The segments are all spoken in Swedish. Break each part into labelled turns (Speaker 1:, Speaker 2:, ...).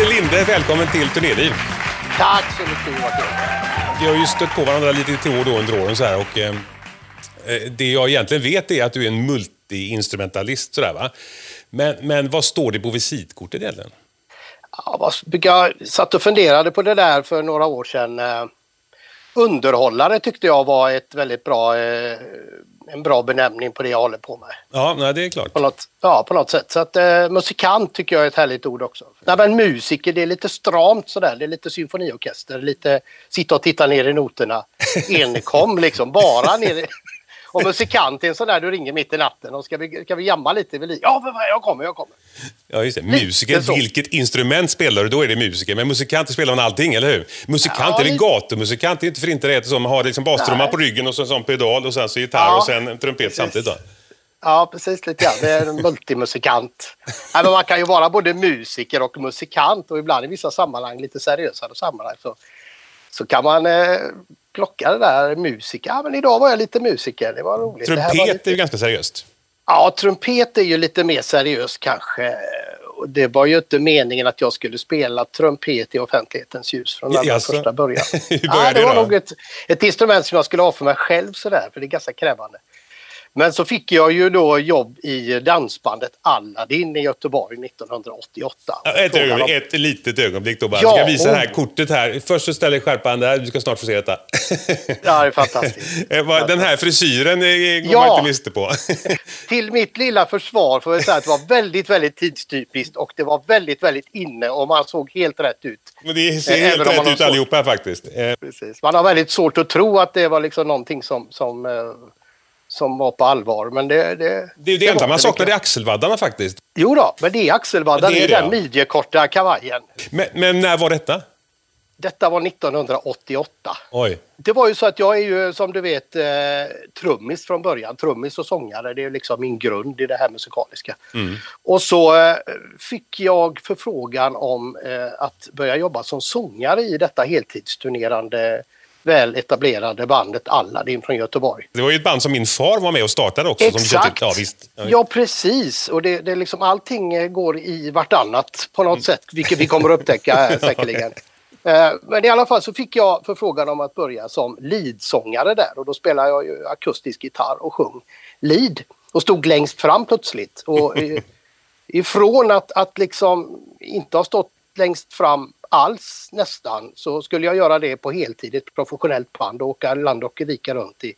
Speaker 1: Peter Linde, välkommen till Turnéliv.
Speaker 2: Tack så mycket Joakim.
Speaker 1: Vi har ju stött på varandra lite till år då under åren så här och eh, det jag egentligen vet är att du är en multiinstrumentalist sådär va. Men, men vad står det på visitkortet egentligen?
Speaker 2: Ja, jag satt och funderade på det där för några år sedan. Eh, underhållare tyckte jag var ett väldigt bra, eh, en bra benämning på det jag håller på med.
Speaker 1: Ja, nej, det är klart.
Speaker 2: På något, ja, på något sätt. Så att eh, musikant tycker jag är ett härligt ord också. Nej, men musiker, det är lite stramt sådär. Det är lite symfoniorkester, lite sitta och titta ner i noterna. Enkom liksom, bara ner i... Och musikant är en sån där du ringer mitt i natten och ska vi, ska vi jamma lite? Ja, jag kommer, jag kommer.
Speaker 1: Ja, just det. Musiker, vilket instrument spelar du? Då är det musiker. Men musikant spelar man allting, eller hur? Musikant ja, är väl gatumusikant? Det är inte för inte det. Man har liksom bastrumma på ryggen och så en sån pedal och sen så gitarr ja, och sen trumpet precis. samtidigt. Då.
Speaker 2: Ja, precis lite grann. Det är en multimusikant. Nej, men man kan ju vara både musiker och musikant och ibland i vissa sammanhang, lite seriösare sammanhang, så, så kan man eh, plocka det där musiker. Ja, men idag var jag lite musiker. Det var roligt.
Speaker 1: Trumpet
Speaker 2: var
Speaker 1: lite... är ju ganska seriöst.
Speaker 2: Ja, trumpet är ju lite mer seriöst kanske. Det var ju inte meningen att jag skulle spela trumpet i offentlighetens ljus från allra
Speaker 1: Jaså.
Speaker 2: första början.
Speaker 1: Hur ja,
Speaker 2: det var nog ett, ett instrument som jag skulle ha för mig själv sådär, för det är ganska krävande. Men så fick jag ju då jobb i dansbandet Aladdin i Göteborg 1988.
Speaker 1: Ett, ögonblick, ett litet ögonblick då bara. Ja, jag ska visa och... här kortet här. Först så ställer skärpan där. Du ska snart få se detta.
Speaker 2: Ja, det är fantastiskt.
Speaker 1: Den här frisyren går ja. man inte miste på.
Speaker 2: Till mitt lilla försvar får jag säga att det var väldigt, väldigt tidstypiskt och det var väldigt, väldigt inne och man såg helt rätt ut.
Speaker 1: Men det ser helt rätt ut allihopa faktiskt.
Speaker 2: Precis. Man har väldigt svårt att tro att det var liksom någonting som, som som var på allvar. Men det, det,
Speaker 1: det är det, enda man saknar i axelvaddarna faktiskt.
Speaker 2: Jo då, men det är axelvaddarna, det är, det är den midjekorta kavajen.
Speaker 1: Men, men, när var detta?
Speaker 2: Detta var 1988.
Speaker 1: Oj.
Speaker 2: Det var ju så att jag är ju som du vet eh, trummis från början. Trummis och sångare, det är liksom min grund i det här musikaliska. Mm. Och så eh, fick jag förfrågan om eh, att börja jobba som sångare i detta heltidsturnerande väl etablerade bandet Aladdin från Göteborg.
Speaker 1: Det var ju ett band som min far var med och startade också.
Speaker 2: Exakt!
Speaker 1: Som ja, visst.
Speaker 2: ja, precis. Och det, det liksom, allting går i vartannat på något mm. sätt, vilket vi kommer att upptäcka här säkerligen. Eh, men i alla fall så fick jag förfrågan om att börja som leadsångare där och då spelade jag ju akustisk gitarr och sjöng lead och stod längst fram plötsligt. Och ifrån att, att liksom inte ha stått längst fram alls nästan så skulle jag göra det på heltid, ett professionellt band och åka land och rika runt i,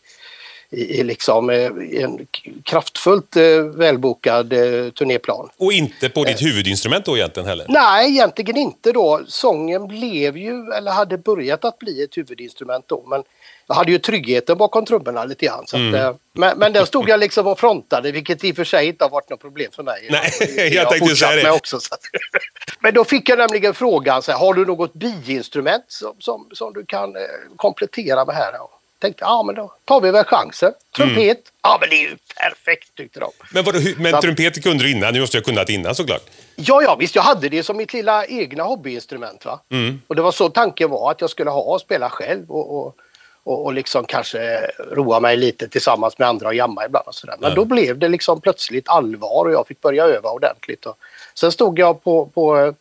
Speaker 2: i, i liksom, eh, en kraftfullt eh, välbokad eh, turnéplan.
Speaker 1: Och inte på ditt huvudinstrument då egentligen heller?
Speaker 2: Nej, egentligen inte då. Sången blev ju, eller hade börjat att bli ett huvudinstrument då, men jag hade ju tryggheten bakom trummorna lite grann. Så mm. att, men, men där stod jag liksom och frontade, vilket i och för sig inte har varit något problem för mig.
Speaker 1: Nej, jag, jag tänkte säga det.
Speaker 2: Också, att, men då fick jag nämligen frågan, så här, har du något biinstrument som, som, som du kan eh, komplettera med här? Tänkte, ja men då tar vi väl chansen. Trumpet, mm. ja men det är ju perfekt tyckte de.
Speaker 1: Men, vadå, men trumpet kunde du innan? Nu måste jag kunnat innan såklart.
Speaker 2: Ja, ja visst, jag hade det som mitt lilla egna hobbyinstrument. Va? Mm. Och det var så tanken var att jag skulle ha och spela själv. och, och och, och liksom kanske roa mig lite tillsammans med andra och jamma ibland. Och sådär. Men ja. då blev det liksom plötsligt allvar och jag fick börja öva ordentligt. Och sen stod jag på, på,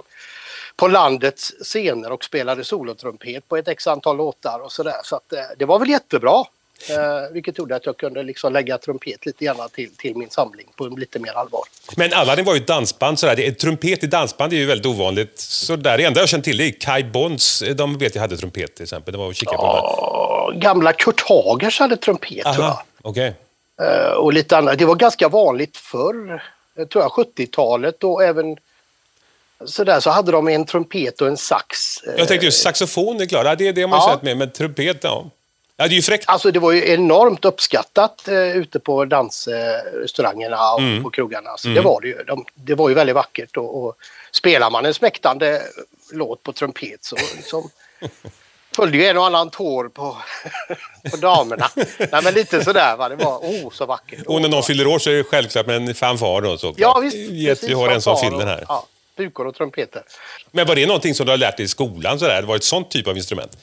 Speaker 2: på landets scener och spelade solotrumpet på ett x antal låtar och sådär. Så att, eh, det var väl jättebra. Eh, vilket gjorde att jag kunde liksom lägga trumpet lite grann till, till min samling på lite mer allvar.
Speaker 1: Men Aladdin var ju ett dansband. Sådär. Det, trumpet i dansband är ju väldigt ovanligt. Så där. Det enda jag känner till är Kai Bonds. De vet jag hade trumpet till exempel. Det var att
Speaker 2: ja, Gamla Kurt Hagers hade trumpet Aha, tror jag.
Speaker 1: Okay.
Speaker 2: Uh, och lite annat. Det var ganska vanligt förr. Jag tror jag 70-talet och även sådär så hade de en trumpet och en sax.
Speaker 1: Jag tänkte just saxofon, det är klart. Det är det man ja. sett med, men trumpet, ja. Ja, det är ju fräckt.
Speaker 2: Alltså det var ju enormt uppskattat eh, ute på dansrestaurangerna och mm. på krogarna. Så mm. Det var det ju. De, det var ju väldigt vackert och, och spelar man en smäktande låt på trumpet så liksom, följde ju en och annan tår på, på damerna. Nej men lite sådär va, det var oh så vackert.
Speaker 1: Och när någon fyller år så är det självklart med en fanfar då såklart. Ja visst. Precis, vi har en som fyller här.
Speaker 2: Ja, pukor och trumpeter.
Speaker 1: Men var det någonting som du har lärt dig i skolan sådär? Var det ett sånt typ av instrument?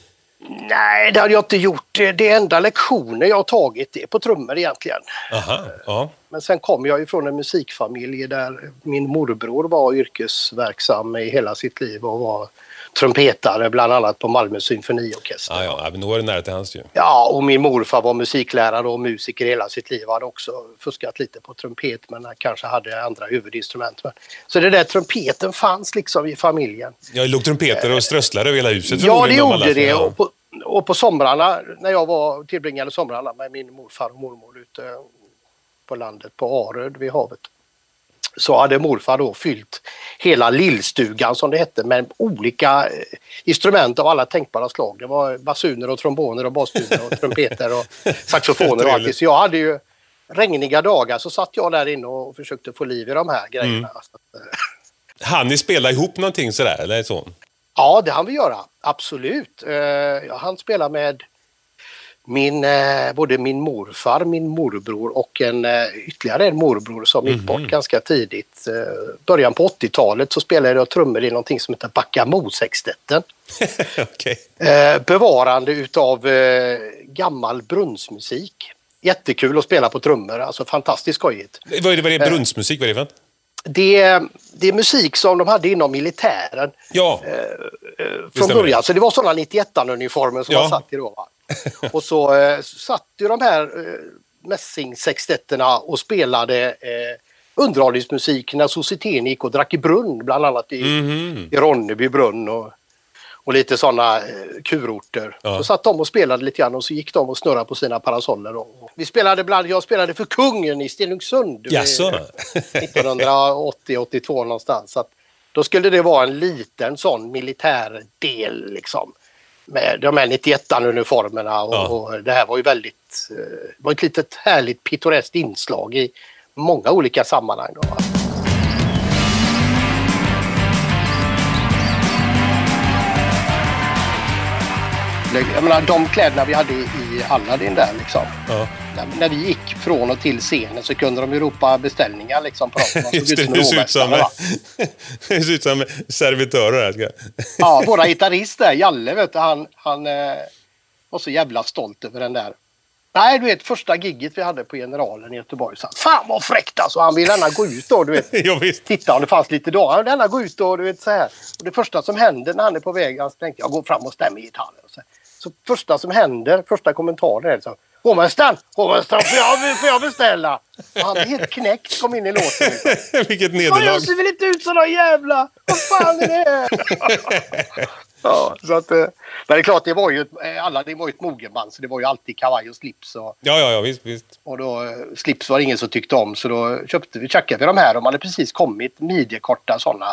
Speaker 2: Nej, det hade jag inte gjort. Det enda lektioner jag har tagit är på trummor egentligen.
Speaker 1: Aha, ja.
Speaker 2: Men sen kom jag ifrån en musikfamilj där min morbror var yrkesverksam i hela sitt liv och var trumpetare bland annat på Malmö symfoniorkester.
Speaker 1: Ja, ja, men då är det nära till hans ju.
Speaker 2: Ja, och min morfar var musiklärare och musiker hela sitt liv. Han hade också fuskat lite på trumpet men han kanske hade andra huvudinstrument. Så det där trumpeten fanns liksom i familjen.
Speaker 1: Ja, det låg trumpeter och strösslar över hela huset
Speaker 2: Ja, det gjorde det. Och på, och på somrarna, när jag var tillbringade somrarna med min morfar och mormor ute på landet på Aröd vid havet så hade morfar då fyllt hela lillstugan som det hette med olika eh, instrument av alla tänkbara slag. Det var basuner och tromboner och basstrummor och trumpeter och saxofoner och allt. Så jag hade ju regniga dagar så satt jag där inne och försökte få liv i de här grejerna. Mm.
Speaker 1: Han ni spela ihop någonting sådär eller så?
Speaker 2: Ja, det hann vi göra. Absolut. Uh, han spelar med min, eh, både min morfar, min morbror och en, eh, ytterligare en morbror som gick bort mm. ganska tidigt. Eh, början på 80-talet så spelade jag trummor i någonting som heter Backamo-sextetten.
Speaker 1: okay.
Speaker 2: bevarande utav gammal brunnsmusik. Jättekul att spela på trummor, alltså fantastiskt skojigt.
Speaker 1: Vad är det, vad är det brunnsmusik? Vad är det för
Speaker 2: det, det är musik som de hade inom militären.
Speaker 1: Ja.
Speaker 2: Från början. Så det var sådana 91-uniformer som ja. man satt i då. Va? och så eh, satt ju de här eh, mässingsextetterna och spelade eh, underhållningsmusik när Societeten gick och drack i brunn, bland annat i, mm i Ronneby brunn och, och lite sådana eh, kurorter. Ja. Så satt de och spelade lite grann och så gick de och snurrade på sina parasoller. Och, vi spelade bland, jag spelade för kungen i Stenungsund 1980-82 någonstans. Så att, då skulle det vara en liten sån militär del liksom med de här 91-uniformerna och, ja. och, det här var ju väldigt, eh, var ett litet härligt pittoreskt inslag i många olika sammanhang. Då. Jag menar, de kläderna vi hade i Aladdin där liksom. Ja. När vi gick från och till scenen så kunde de ju ropa beställningar liksom på dem.
Speaker 1: Det ser ut som, det ser ut som servitörer här.
Speaker 2: ja, våra gitarrist där, Jalle, vet du, han, han eh, var så jävla stolt över den där. Nej, du vet första gigget vi hade på Generalen i Göteborg. Så han, Fan vad fräckt alltså! Han ville gärna gå ut då, du vet.
Speaker 1: ja,
Speaker 2: Titta om det fanns lite dagar. Han ville gärna gå ut och du vet så här. Och det första som händer när han är på väg, han tänkte jag går fram och stämmer gitarren. Så, så första som händer, första kommentaren är så Hovmästaren, hovmästaren, får jag, får jag beställa? Och han blev helt knäckt, kom in i låten.
Speaker 1: Vilket nederlag.
Speaker 2: Jag ser väl inte ut som någon jävla... Vad fan är det? ja, så att, eh, men det är klart, det var ju, eh, alla, det var ju ett mogenband så det var ju alltid kavaj och slips. Och,
Speaker 1: ja, ja, ja, visst, visst.
Speaker 2: Och då, eh, slips var det ingen som tyckte om så då köpte vi, checkade vi de här. De hade precis kommit midjekorta sådana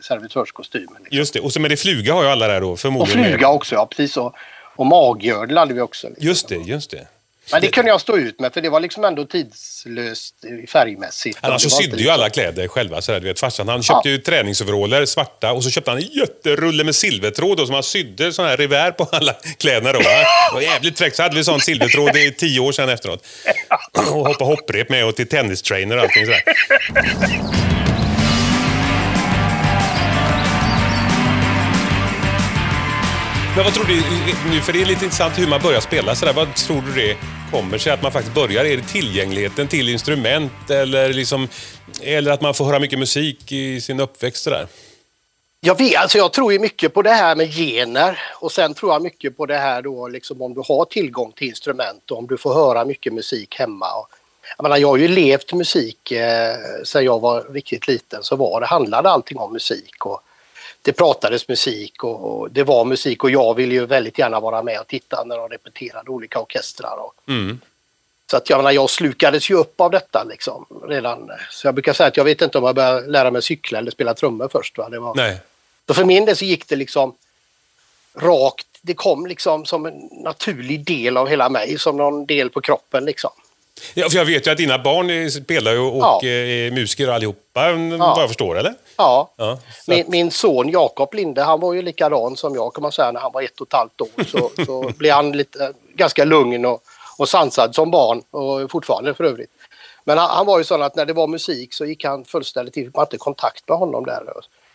Speaker 2: servitörskostymer. Liksom.
Speaker 1: Just det, och så med det fluga har ju alla där då förmodligen.
Speaker 2: Och fluga också, ja precis. Och, och maggördel hade vi också.
Speaker 1: Liksom. Just det, just det.
Speaker 2: Men det kunde jag stå ut med för det var liksom ändå tidslöst färgmässigt.
Speaker 1: Annars så sydde ju alla kläder själva. Så här, du vet, farsan han köpte ja. ju träningsoveraller, svarta, och så köpte han en jätterulle med silvertråd då, som han sydde sån här revär på alla kläderna. Då, Det var jävligt fräckt. Så hade vi sån silvertråd i tio år sedan efteråt. Och hoppa hopprep med och till tennistrainer och allting sådär. Men vad tror du, nu för det är lite intressant hur man börjar spela sådär. Vad tror du det kommer sig att man faktiskt börjar? Är det tillgängligheten till instrument eller, liksom, eller att man får höra mycket musik i sin uppväxt sådär?
Speaker 2: Jag vet, alltså jag tror ju mycket på det här med gener och sen tror jag mycket på det här då liksom om du har tillgång till instrument och om du får höra mycket musik hemma. Jag, menar, jag har ju levt musik eh, sedan jag var riktigt liten så var det, handlade allting om musik. Och, det pratades musik och, och, det var musik och jag ville ju väldigt gärna vara med och titta när de repeterade olika orkestrar. Och,
Speaker 1: mm.
Speaker 2: Så att jag menar, jag slukades ju upp av detta liksom redan. Så jag brukar säga att jag vet inte om jag började lära mig cykla eller spela trummor först. Va? Det var...
Speaker 1: Nej.
Speaker 2: Så för min del så gick det liksom rakt. Det kom liksom som en naturlig del av hela mig, som någon del på kroppen liksom.
Speaker 1: Ja, för jag vet ju att dina barn spelar och ja. är musiker allihopa, ja. vad jag förstår, eller?
Speaker 2: Ja. ja min, min, son Jakob Linde, han var ju likadan som jag kan man säga när han var ett och ett halvt år. Så, så blev han lite, ganska lugn och, och sansad som barn och fortfarande för övrigt. Men han, han var ju sån att när det var musik så gick han fullständigt man hade kontakt med honom där.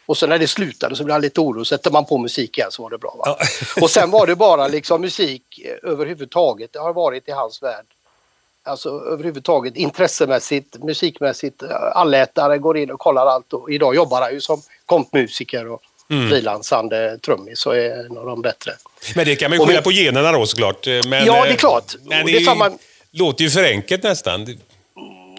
Speaker 2: Och sen när det slutade så blev han lite orolig. Sätter man på musik igen så var det bra. Va? Ja. och sen var det bara liksom musik överhuvudtaget. Det har varit i hans värld. Alltså överhuvudtaget intressemässigt, musikmässigt. Allätare går in och kollar allt. Och idag jobbar han ju som kompmusiker och mm. frilansande trummis och är en av de bättre.
Speaker 1: Men det kan man ju skylla på generna då såklart. Men,
Speaker 2: ja, det är klart.
Speaker 1: Men det, är samma... låter ju för enkelt nästan.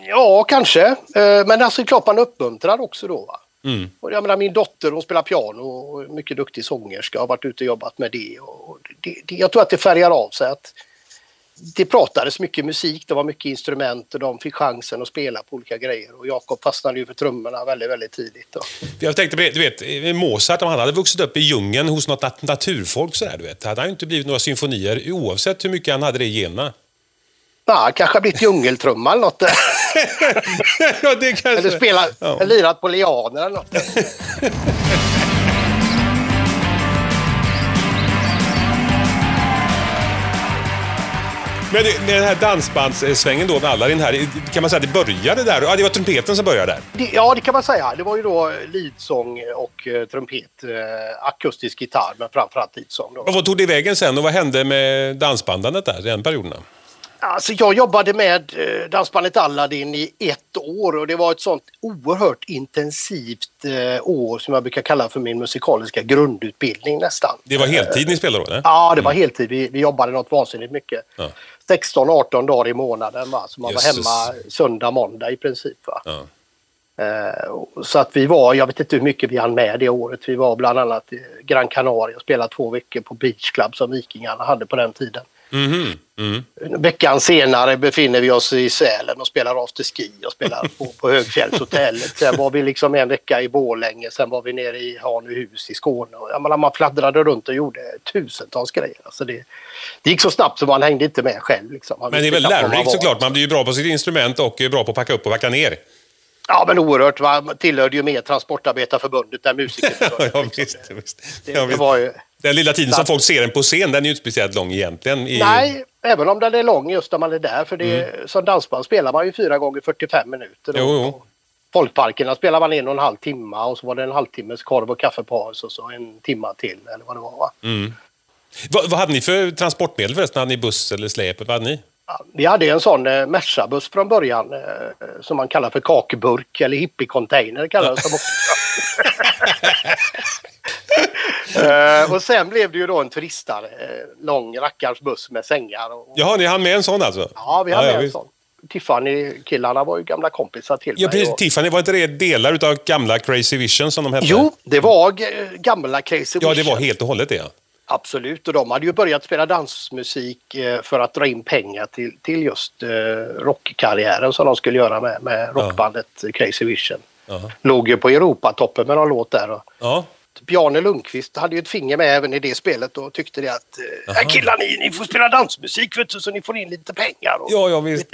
Speaker 2: Ja, kanske. Eh, men alltså, det klart man uppmuntrar också då. Va? Mm. Och jag menar, min dotter hon spelar piano och är mycket duktig sångerska. Har varit ute och jobbat med det. Och det, det jag tror att det färgar av sig. att det pratades mycket musik, det var mycket instrument och de fick chansen att spela på olika grejer. Och Jakob fastnade ju för trummorna väldigt, väldigt tidigt. Då.
Speaker 1: Jag tänkte på det, du vet, Mozart, om han hade vuxit upp i djungeln hos något naturfolk så där, du vet, hade han inte blivit några symfonier oavsett hur mycket han hade det i generna.
Speaker 2: Ja, kanske har blivit djungeltrumma eller något. ja, det kanske... Eller spelat, ja. lirat på lianer eller något.
Speaker 1: Men den här dansbandssvängen då med alla den här, kan man säga att det började där? Ja, det var trumpeten som började där?
Speaker 2: Det, ja, det kan man säga. Det var ju då lidsång och uh, trumpet, uh, akustisk gitarr, men framförallt lidsång. Då.
Speaker 1: Och vad tog det vägen sen och vad hände med dansbandandet där, den perioden?
Speaker 2: Alltså jag jobbade med eh, dansbandet Aladdin i ett år och det var ett sånt oerhört intensivt eh, år som jag brukar kalla för min musikaliska grundutbildning nästan.
Speaker 1: Det var heltid ni spelade då? Eller?
Speaker 2: Ja, det var mm. heltid. Vi, vi jobbade något vansinnigt mycket. Ja. 16-18 dagar i månaden. Va? Så man Jesus. var hemma söndag, måndag i princip. Va? Ja. Eh, så att vi var, jag vet inte hur mycket vi hann med det året. Vi var bland annat i Gran Canaria och spelade två veckor på Beach Club som Vikingarna hade på den tiden. Mm. Mm. Veckan senare befinner vi oss i Sälen och spelar afterski och spelar på, på Högfjällshotellet. Sen var vi liksom en vecka i Borlänge, sen var vi nere i Hanöhus i Skåne. Jag menar, man fladdrade runt och gjorde tusentals grejer. Alltså det, det gick så snabbt så man hängde inte med själv. Liksom.
Speaker 1: Men det är väl lärorikt såklart. Man blir ju bra på sitt instrument och bra på att packa upp och packa ner.
Speaker 2: Ja, men oerhört. Man tillhörde ju mer Transportarbetarförbundet än musikerförbundet.
Speaker 1: ja, visst, visst. Det, det var ju... Den lilla tiden som folk ser den på scen, den är ju inte speciellt lång egentligen.
Speaker 2: I... Nej, även om den är lång just när man är där. För det, mm. som dansband spelar man ju fyra gånger 45 minuter. Jo, jo. Folkparkerna spelar man en och en halv timme och så var det en halvtimmes korv och kaffepaus och så en timma till eller vad det var. Va? Mm.
Speaker 1: Vad, vad, hade ni för transportmedel förresten? Hade ni buss eller släp? Vad hade ni?
Speaker 2: Vi hade en sån eh, Merca-buss från början eh, som man kallar för kakburk eller hippie-container kallades de också. uh, och sen blev det ju då en turistare, uh, lång rackars buss med sängar. Och,
Speaker 1: Jaha, ni hann med en sån alltså?
Speaker 2: Ja, vi hade ja, med en sån. Tiffany-killarna var ju gamla kompisar till
Speaker 1: ja, mig. Och... Tiffany, var inte det delar av gamla Crazy Vision som de hette?
Speaker 2: Jo, det var gamla Crazy Vision.
Speaker 1: Ja, det var helt och hållet det. Ja.
Speaker 2: Absolut, och de hade ju börjat spela dansmusik eh, för att dra in pengar till, till just eh, rockkarriären som de skulle göra med, med rockbandet ja. Crazy Vision. Ja. Låg ju på Europatoppen med någon låt där. Ja. Bjarne Lundqvist hade ju ett finger med även i det spelet och tyckte det att äh, killar ni, ni får spela dansmusik vet du, så ni får in lite pengar. Och,
Speaker 1: ja, ja visst.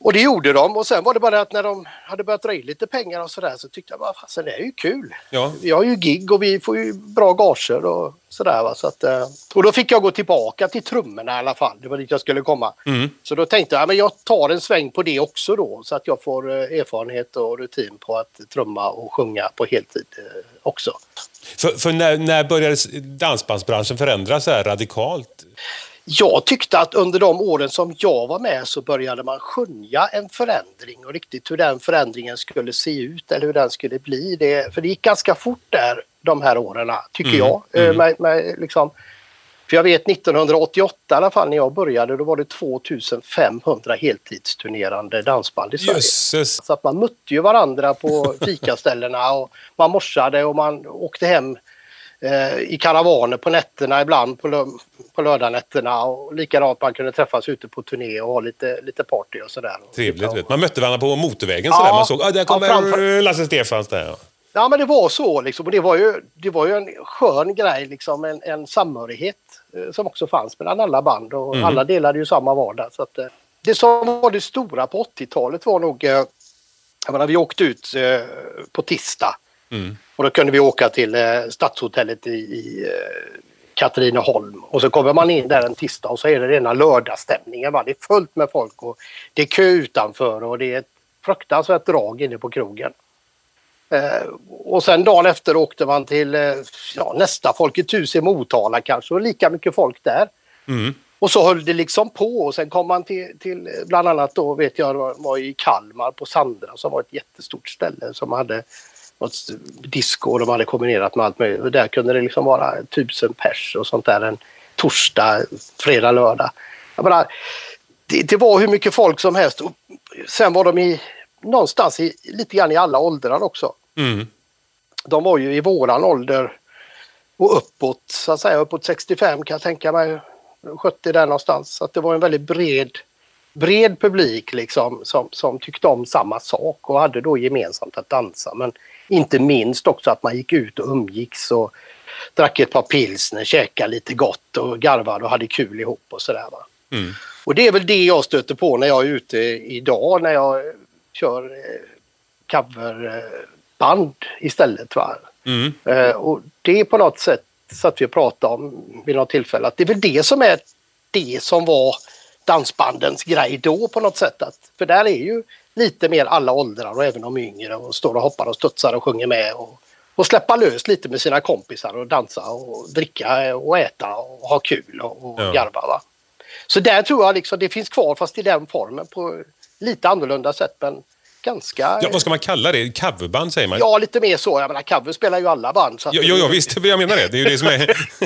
Speaker 2: Och det gjorde de och sen var det bara att när de hade börjat dra in lite pengar och sådär så tyckte jag bara fasen det är ju kul. Ja. Vi har ju gig och vi får ju bra gager och sådär va. Så att, eh, och då fick jag gå tillbaka till trummorna i alla fall. Det var dit jag skulle komma. Mm. Så då tänkte jag att jag tar en sväng på det också då så att jag får eh, erfarenhet och rutin på att trumma och sjunga på heltid eh, också.
Speaker 1: För, för när, när började dansbandsbranschen förändras så här radikalt?
Speaker 2: Jag tyckte att under de åren som jag var med så började man skönja en förändring och riktigt hur den förändringen skulle se ut eller hur den skulle bli. Det, för det gick ganska fort där de här åren, tycker mm. jag. Mm. Med, med, liksom, för jag vet 1988 i alla fall när jag började då var det 2500 heltidsturnerande dansband i Sverige.
Speaker 1: Jesus.
Speaker 2: Så att man mötte ju varandra på fikaställena och man morsade och man åkte hem eh, i karavaner på nätterna ibland på, på lördagnätterna och likadant man kunde träffas ute på turné och ha lite, lite party och sådär.
Speaker 1: Trevligt. Vet. Man mötte varandra på motorvägen ja, sådär. Man såg, ah, där kommer ja, framför... Lasse Stefans där.
Speaker 2: Ja men det var så liksom och det var ju, det var ju en skön grej liksom en, en samhörighet eh, som också fanns mellan alla band och mm. alla delade ju samma vardag. Så att, eh, det som var det stora på 80-talet var nog, eh, jag menar, vi åkte ut eh, på tisdag mm. och då kunde vi åka till eh, Stadshotellet i, i eh, Katrineholm och så kommer man in där en tisdag och så är det rena lördagsstämningen. Va? Det är fullt med folk och det är kö utanför och det är ett fruktansvärt drag inne på krogen. Eh, och sen dagen efter åkte man till eh, ja, nästa Folkets hus i Motala kanske och lika mycket folk där.
Speaker 1: Mm.
Speaker 2: Och så höll det liksom på och sen kom man till, till bland annat då vet jag var i Kalmar på Sandra som var ett jättestort ställe som hade något disco och de hade kombinerat med allt möjligt. Och där kunde det liksom vara tusen pers och sånt där en torsdag, fredag, lördag. Jag menar, det, det var hur mycket folk som helst. Och sen var de i, någonstans i, lite grann i alla åldrar också.
Speaker 1: Mm.
Speaker 2: De var ju i våran ålder och uppåt, så att säga, uppåt 65 kan jag tänka mig. 70 där någonstans. Så att det var en väldigt bred, bred publik liksom som, som tyckte om samma sak och hade då gemensamt att dansa. Men inte minst också att man gick ut och umgicks och drack ett par pilsner, käkade lite gott och garvade och hade kul ihop och sådär.
Speaker 1: Mm.
Speaker 2: Och det är väl det jag stöter på när jag är ute idag när jag kör eh, coverband istället. Va?
Speaker 1: Mm.
Speaker 2: Eh, och det är på något sätt så att vi pratade om vid något tillfälle att det är väl det som är det som var dansbandens grej då på något sätt. Att, för där är ju lite mer alla åldrar och även de yngre och står och hoppar och studsar och sjunger med och, och släppa lös lite med sina kompisar och dansa och dricka och äta och ha kul och, och
Speaker 1: Ja.
Speaker 2: garva. Va? Så där tror jag liksom det finns kvar fast i den formen på lite annorlunda sätt men ganska...
Speaker 1: Ja, vad ska man kalla det? Coverband säger man?
Speaker 2: Ja, lite mer så. Jag menar, cover spelar ju alla band. Så
Speaker 1: Ja, ja, ja visst, jag menar det. Det är ju det som är...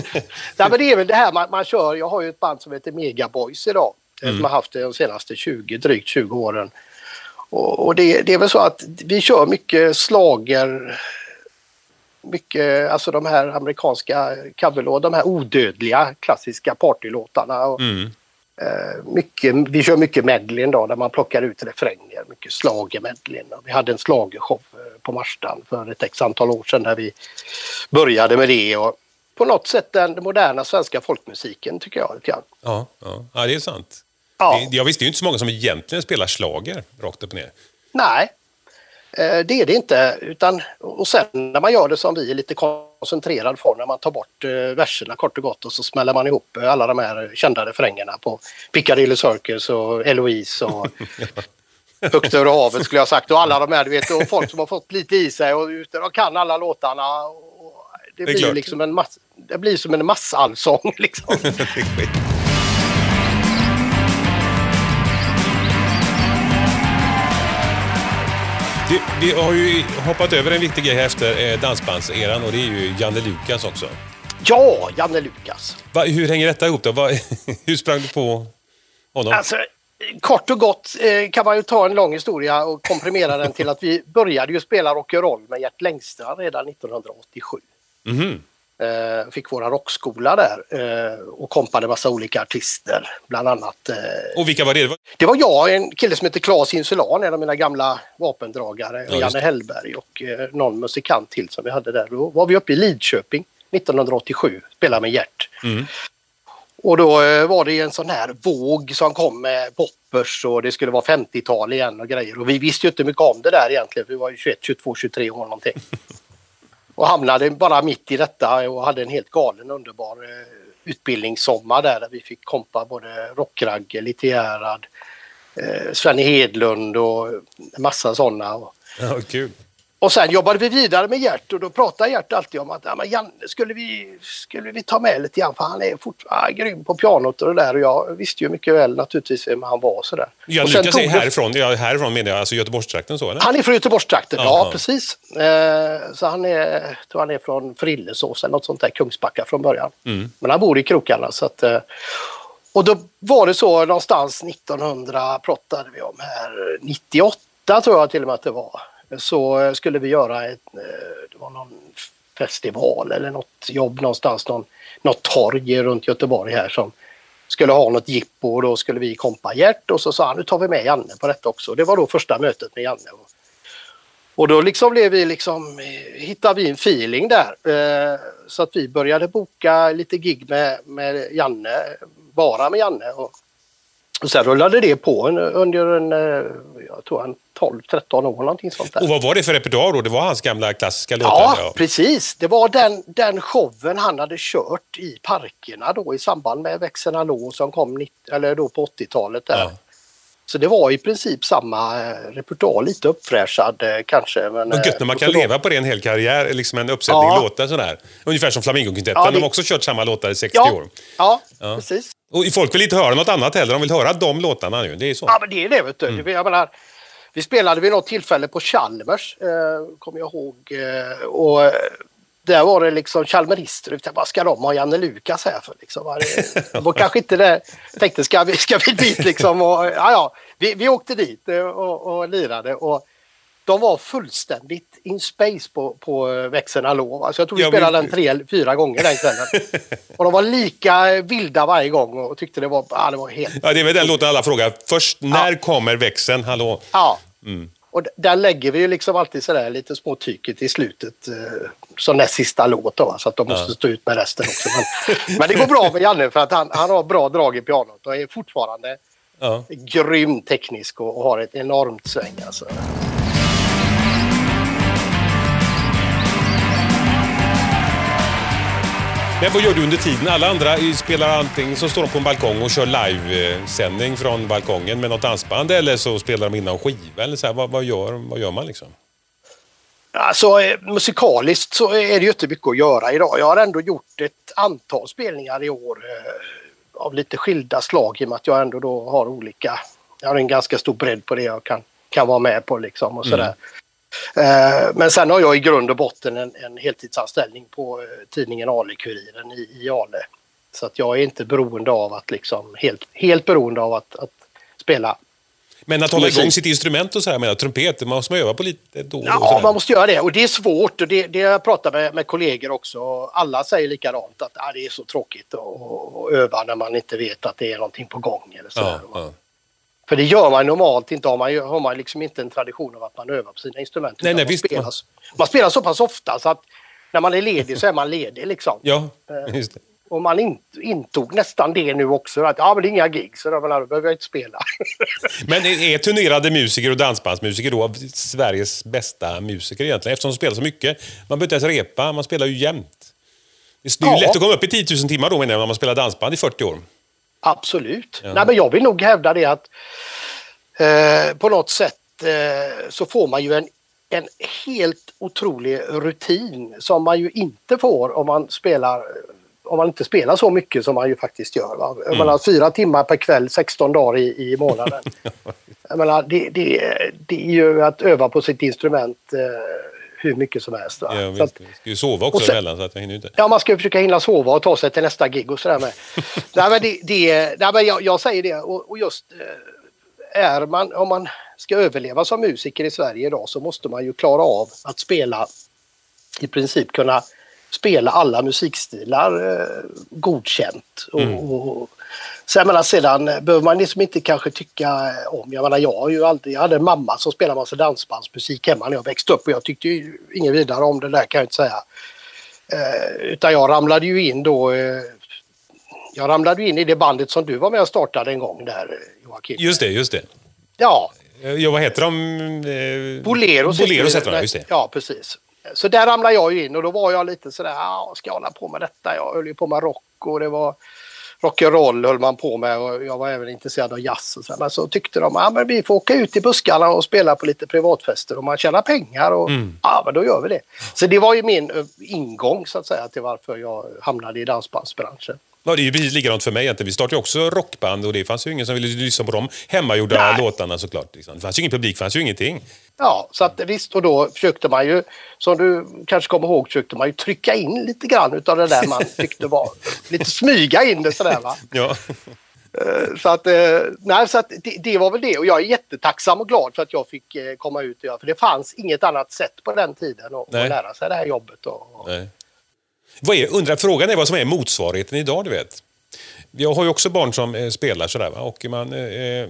Speaker 2: Nej, men det är väl det här man, man kör. Jag har ju ett band som heter Megaboys idag. Eh,
Speaker 1: Mm.
Speaker 2: Som har haft det de senaste 20, drygt 20 åren. Och, och det, det är väl så att vi kör mycket slager mycket, alltså de här amerikanska coverlåtarna, de här odödliga klassiska partylåtarna. Och,
Speaker 1: Mm.
Speaker 2: eh, mycket, vi kör mycket medley då där man plockar ut refränger, mycket schlagermedley. Vi hade en schlagershow eh, på Marstan för ett x antal år sedan där vi började med det. Och på något sätt den moderna svenska folkmusiken tycker jag. Lite grann.
Speaker 1: Ja, ja. ja, det är sant.
Speaker 2: Ja.
Speaker 1: Jag visste ju inte så många som egentligen spelar slager rakt upp och ner.
Speaker 2: Nej, eh, det är det inte. Utan, och sen när man gör det som vi i lite koncentrerad form, när man tar bort eh, verserna kort och gott och så smäller man ihop eh, alla de här kända refrängerna på Piccadilly Circus och Eloise och Högt över havet skulle jag sagt och alla de här, du vet, och folk som har fått lite i sig och ute och kan alla låtarna. Det,
Speaker 1: är
Speaker 2: blir liksom en mass, det blir som en massallsång liksom.
Speaker 1: Det, vi har ju hoppat över en viktig grej efter eh, dansbandseran och det är ju Janne Lukas också.
Speaker 2: Ja, Janne Lukas.
Speaker 1: Va, hur hänger detta ihop då? Va, hur sprang du på honom?
Speaker 2: Alltså, kort och gott eh, kan man ju ta en lång historia och komprimera den till att vi började ju spela rock'n'roll med Gert Längstrand redan 1987.
Speaker 1: Mhm.
Speaker 2: Eh, fick våra rockskola där eh, och kompade massa olika artister, bland annat. Eh,
Speaker 1: Och vilka var det? Det var-
Speaker 2: jag, en kille som heter Claes Insulan, en av mina gamla vapendragare,
Speaker 1: Ja,
Speaker 2: Janne Hellberg och eh, någon musikant till som vi hade där. Då var vi uppe i Lidköping 1987, spelade med Gert.
Speaker 1: Mm.
Speaker 2: Och då eh, var det en sån här våg som kom med poppers och det skulle vara 50-tal igen och grejer. Och vi visste ju inte mycket om det där egentligen. Vi var ju 21, 22, 23 år någonting. Och hamnade bara mitt i detta och hade en helt galen underbar eh, utbildningssommar där, där vi fick kompa både Rockragge, Lite Gerhard, eh, Svenne Hedlund och massa sådana.
Speaker 1: Ja, kul
Speaker 2: och sen jobbade vi vidare med Gert och då pratade Gert alltid om att ja, men Janne skulle vi, skulle vi ta med lite grann för han är fortfarande grym på pianot och det där och jag visste ju mycket väl naturligtvis vem han var sådär. Sen
Speaker 1: Lukas är härifrån, ja, härifrån menar jag, alltså Göteborgstrakten så eller?
Speaker 2: Han är från Göteborgstrakten, ja,
Speaker 1: Jaha.
Speaker 2: precis. Eh, så han är, tror han är från Frillesås eller något sånt där, Kungsbacka från början.
Speaker 1: Mm.
Speaker 2: Men han bor i krokarna så att... Eh, och då var det så någonstans 1900 pratade vi om här, 98 tror jag till och med att det var. Så eh, skulle vi göra ett, eh, det var någon festival eller något jobb någonstans, någon, något torg runt Göteborg här som skulle ha något jippo och då skulle vi kompa Gert och så sa han nu tar vi med Janne på detta också. Det var då första mötet med Janne. Och då liksom blev vi liksom, eh, hittade vi en feeling där. Så att vi började boka lite gig med, med Janne, bara med Janne. Och, och sen rullade det på under en, eh, jag tror en 12-13 år någonting sånt där.
Speaker 1: Och vad var det för repertoar då? Det var hans gamla klassiska låtar?
Speaker 2: Ja, precis. Det var den, den showen han hade kört i parkerna då i samband med Växeln Hallå som kom 90, eller då på 80-talet där.
Speaker 1: Ja.
Speaker 2: Så det var i princip samma eh, repertoar, lite uppfräschad eh, kanske. Men,
Speaker 1: Vad gött när man kan leva på det en hel karriär, liksom en uppsättning ja. låtar sådär. Ungefär som Flamingokvintetten, ja, det... de har också kört samma låtar i 60
Speaker 2: ja.
Speaker 1: år.
Speaker 2: Ja, ja, precis.
Speaker 1: Och folk vill inte höra något annat heller, de vill höra de låtarna nu. Det är så.
Speaker 2: Ja, men det är det vet du. Mm. Jag menar, vi spelade vid något tillfälle på Chalmers, eh, kommer jag ihåg. Eh, och där var det liksom chalmerister. Vad ska de ha Janne Lukas här för? Liksom? Det var kanske inte det. Tänkte ska vi, ska vi dit liksom? Och, ja, ja. Vi, vi åkte dit eh, och, och lirade. Och de var fullständigt in space på, på växeln Hallå. Alltså jag tror vi spelade den tre fyra gånger den kvällen. och de var lika vilda varje gång och tyckte det var, ja, det var helt...
Speaker 1: Ja, det är väl den låten alla frågar. Först, när ja. kommer växeln Hallå?
Speaker 2: Ja. Mm. Och där lägger vi ju liksom alltid sådär lite små tyket i slutet eh, som näst sista låt då, så att de måste ja. stå ut med resten också. Men, men, det går bra med Janne för att han, han har bra drag i pianot och är fortfarande ja. grym teknisk och, och har ett enormt sväng. Alltså.
Speaker 1: Men vad gör du under tiden? Alla andra spelar antingen så står de på en balkong och kör livesändning från balkongen med något dansband eller så spelar de innan skiva. Eller så här, vad, vad, gör, vad gör man liksom?
Speaker 2: Alltså eh, musikaliskt så är det ju inte mycket att göra idag. Jag har ändå gjort ett antal spelningar i år eh, av lite skilda slag i och med att jag ändå då har olika, jag har en ganska stor bredd på det jag kan, kan vara med på liksom och sådär. Mm. Eh, men sen har jag i grund och botten en, en heltidsanställning på eh, tidningen Ale-Kuriren i, i Ale. Så att jag är inte beroende av att liksom, helt, helt beroende av att, att spela
Speaker 1: men att hålla igång sitt instrument och så här med trumpet, man måste man öva på lite då och
Speaker 2: Ja, man måste göra det och det är svårt och det, det jag pratar med, med kollegor också. Alla säger likadant att ah, det är så tråkigt att öva när man inte vet att det är någonting på gång. Eller så ja, ja. För det gör man normalt inte. Har man, har man liksom inte en tradition av att man övar på sina instrument.
Speaker 1: Nej, nej,
Speaker 2: man, spelar, man spelar så pass ofta så att när man är ledig så är man ledig liksom.
Speaker 1: Ja, eh, just det.
Speaker 2: Och man in, intog nästan det nu också. Att ja, men det är inga gig så då behöver jag inte spela.
Speaker 1: men är turnerade musiker och dansbandsmusiker då Sveriges bästa musiker egentligen? Eftersom de spelar så mycket. Man behöver inte ens repa, man spelar ju jämt. Det är ju ja. lätt att komma upp i 10 000 timmar då menar jag, när man spelar dansband i 40 år.
Speaker 2: Absolut. Ja. Nej, men jag vill nog hävda det att eh, på något sätt eh, så får man ju en, en helt otrolig rutin som man ju inte får om man spelar om man inte spelar så mycket som man ju faktiskt gör. Va? Jag menar, fyra timmar per kväll, 16 dagar i, i månaden. jag menar, det, det, det är ju att öva på sitt instrument eh, hur mycket som helst. Va?
Speaker 1: Ja, visst, att, ska ju sova också sen, emellan så att jag hinner inte.
Speaker 2: Ja, man ska försöka hinna sova och ta sig till nästa gig och sådär med. nej, men det, det, nej, men jag, jag säger det och, och just eh, är man, om man ska överleva som musiker i Sverige idag så måste man ju klara av att spela i princip kunna spela alla musikstilar eh, godkänt. Mm. Och, och, så jag menar, sedan behöver man liksom inte kanske tycka om. Jag menar, jag har ju alltid, jag hade en mamma som spelade massa dansbandsmusik hemma när jag växte upp och jag tyckte ju inget vidare om det där kan jag inte säga. Eh, utan jag ramlade ju in då eh, jag ramlade in i det bandet som du var med och startade en gång där Joakim.
Speaker 1: Just det, just det.
Speaker 2: Ja.
Speaker 1: Ja, vad heter de?
Speaker 2: Eh, Boleros.
Speaker 1: Boleros heter de, just det.
Speaker 2: Ja, precis. Så där ramlade jag ju in och då var jag lite sådär, ja, ska jag hålla på med detta? Jag höll ju på med rock och det var rock'n'roll höll man på med och jag var även intresserad av jazz. Och så. Men så tyckte de att ja, vi får åka ut i buskarna och spela på lite privatfester och man tjänar pengar och mm. ja, men då gör vi det. Så det var ju min eh, ingång så att säga till varför jag hamnade i dansbandsbranschen.
Speaker 1: Ja, det är ju precis likadant för mig egentligen. Vi startade också rockband och det fanns ju ingen som ville lyssna på de hemmagjorda Nej. låtarna såklart. Liksom. Det fanns ju ingen publik, det fanns ju ingenting.
Speaker 2: Ja, så att visst och då försökte man ju, som du kanske kommer ihåg, försökte man ju trycka in lite grann utav det där man tyckte var, lite smyga in det sådär va.
Speaker 1: Ja.
Speaker 2: Eh, så att, eh, nej, så att det, det, var väl det och jag är jättetacksam och glad för att jag fick eh, komma ut och göra för det fanns inget annat sätt på den tiden att, att lära sig det här jobbet. Och,
Speaker 1: nej. Vad är, undrar, frågan är vad som är motsvarigheten idag, du vet. Jag har ju också barn som eh, spelar sådär. Va? Och man, eh, eh,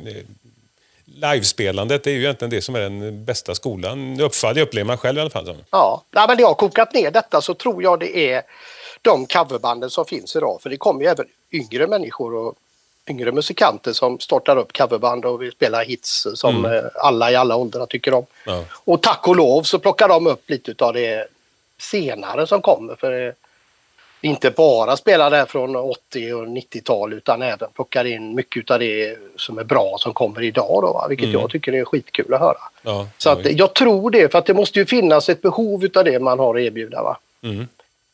Speaker 1: livespelandet är ju egentligen det som är den bästa skolan. Uppfall, det upplever man själv i alla fall. Som.
Speaker 2: Ja, Nej, men det har kokat ner detta så tror jag det är de coverbanden som finns idag. För det kommer ju även yngre människor och yngre musikanter som startar upp coverband och vill spela hits som mm. alla i alla åldrar tycker om. Ja. Och tack och lov så plockar de upp lite av det senare som kommer. För inte bara spelar det från 80 och 90-tal utan även plockar in mycket av det som är bra som kommer idag. Då, va? Vilket mm. jag tycker är skitkul att höra. Ja, så att, jag tror det, för att det måste ju finnas ett behov av det man har att erbjuda. Va? Mm.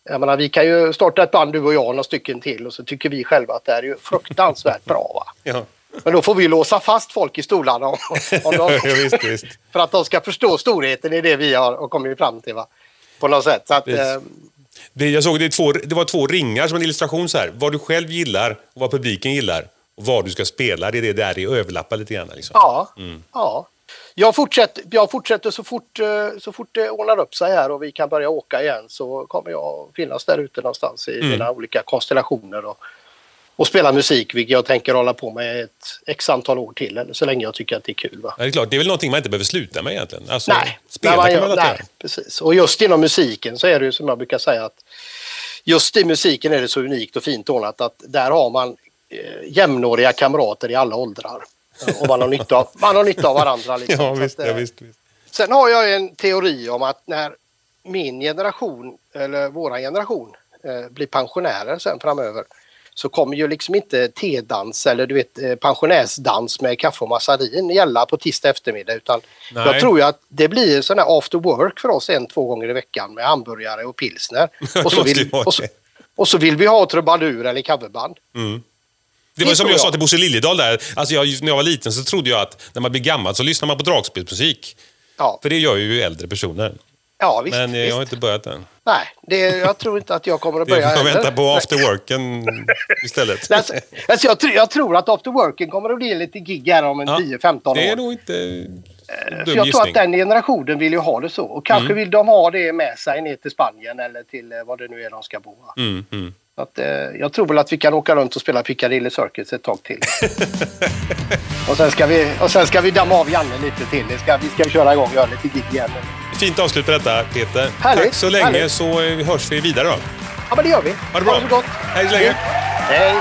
Speaker 2: Jag menar, vi kan ju starta ett band du och jag, några stycken till och så tycker vi själva att det är ju fruktansvärt bra. Va? Ja. Men då får vi låsa fast folk i stolarna om, om de, visst, visst. för att de ska förstå storheten i det vi har kommit fram till. Va? På något sätt. Så att,
Speaker 1: det, jag såg det, två, det var två ringar som en illustration så här. Vad du själv gillar och vad publiken gillar. Och vad du ska spela, det är det där det överlappar lite grann. Liksom.
Speaker 2: Ja, mm. ja. Jag fortsätter, jag fortsätter så, fort, eh, så fort det ordnar upp sig här och vi kan börja åka igen så kommer jag finnas där ute någonstans i mm. mina olika konstellationer och, och spela musik, vilket jag tänker hålla på med ett x antal år till, eller så länge jag tycker att det är kul. Va?
Speaker 1: Ja, det är klart, det är väl någonting man inte behöver sluta med egentligen? Alltså,
Speaker 2: nej, spela man, kan man nej, precis. Och just inom musiken så är det ju som jag brukar säga att just i musiken är det så unikt och fint ordnat att där har man eh, jämnåriga kamrater i alla åldrar. Och man har nytta av, man har nytta av varandra. Liksom.
Speaker 1: ja, visst, ja, visst, visst.
Speaker 2: Sen har jag en teori om att när min generation, eller våra generation, eh, blir pensionärer sen framöver så kommer ju liksom inte tedans eller du vet eh, pensionärsdans med kaffe och massarin gälla på tisdag eftermiddag utan Nej. jag tror ju att det blir sån här after work för oss en, två gånger i veckan med hamburgare och pilsner. och, så vill, och, så, och så vill vi ha trubadur eller coverband. Mm.
Speaker 1: Det var det som jag, jag sa till Bosse Liljedahl där. Alltså jag, när jag var liten så trodde jag att när man blir gammal så lyssnar man på dragspelsmusik. Ja. För det gör ju äldre personer.
Speaker 2: Ja, visst,
Speaker 1: Men
Speaker 2: jag visst.
Speaker 1: har inte börjat än.
Speaker 2: Nej, det, jag tror inte att jag kommer att börja
Speaker 1: Du får vänta på afterworken istället.
Speaker 2: alltså, alltså jag, jag, tror att afterworken kommer att bli lite gig här om en ja, 10-15 år.
Speaker 1: Det är nog inte
Speaker 2: eh, För jag tror att den generationen vill ju ha det så. Och kanske mm. vill de ha det med sig ner till Spanien eller till eh, vad det nu är de ska bo. Mm, mm. Att, eh, jag tror väl att vi kan åka runt och spela Piccadilly Circus ett tag till. och, sen ska vi, och sen ska vi damma av Janne lite till. Ska, vi ska köra igång och göra lite gig igen.
Speaker 1: Fint avslut på detta, Peter. Härligt, Tack så länge härligt. så hörs vi vidare då.
Speaker 2: Ja, men det gör vi.
Speaker 1: Ha det bra. Ha det så
Speaker 2: gott.
Speaker 1: Hej så länge.
Speaker 2: Hej.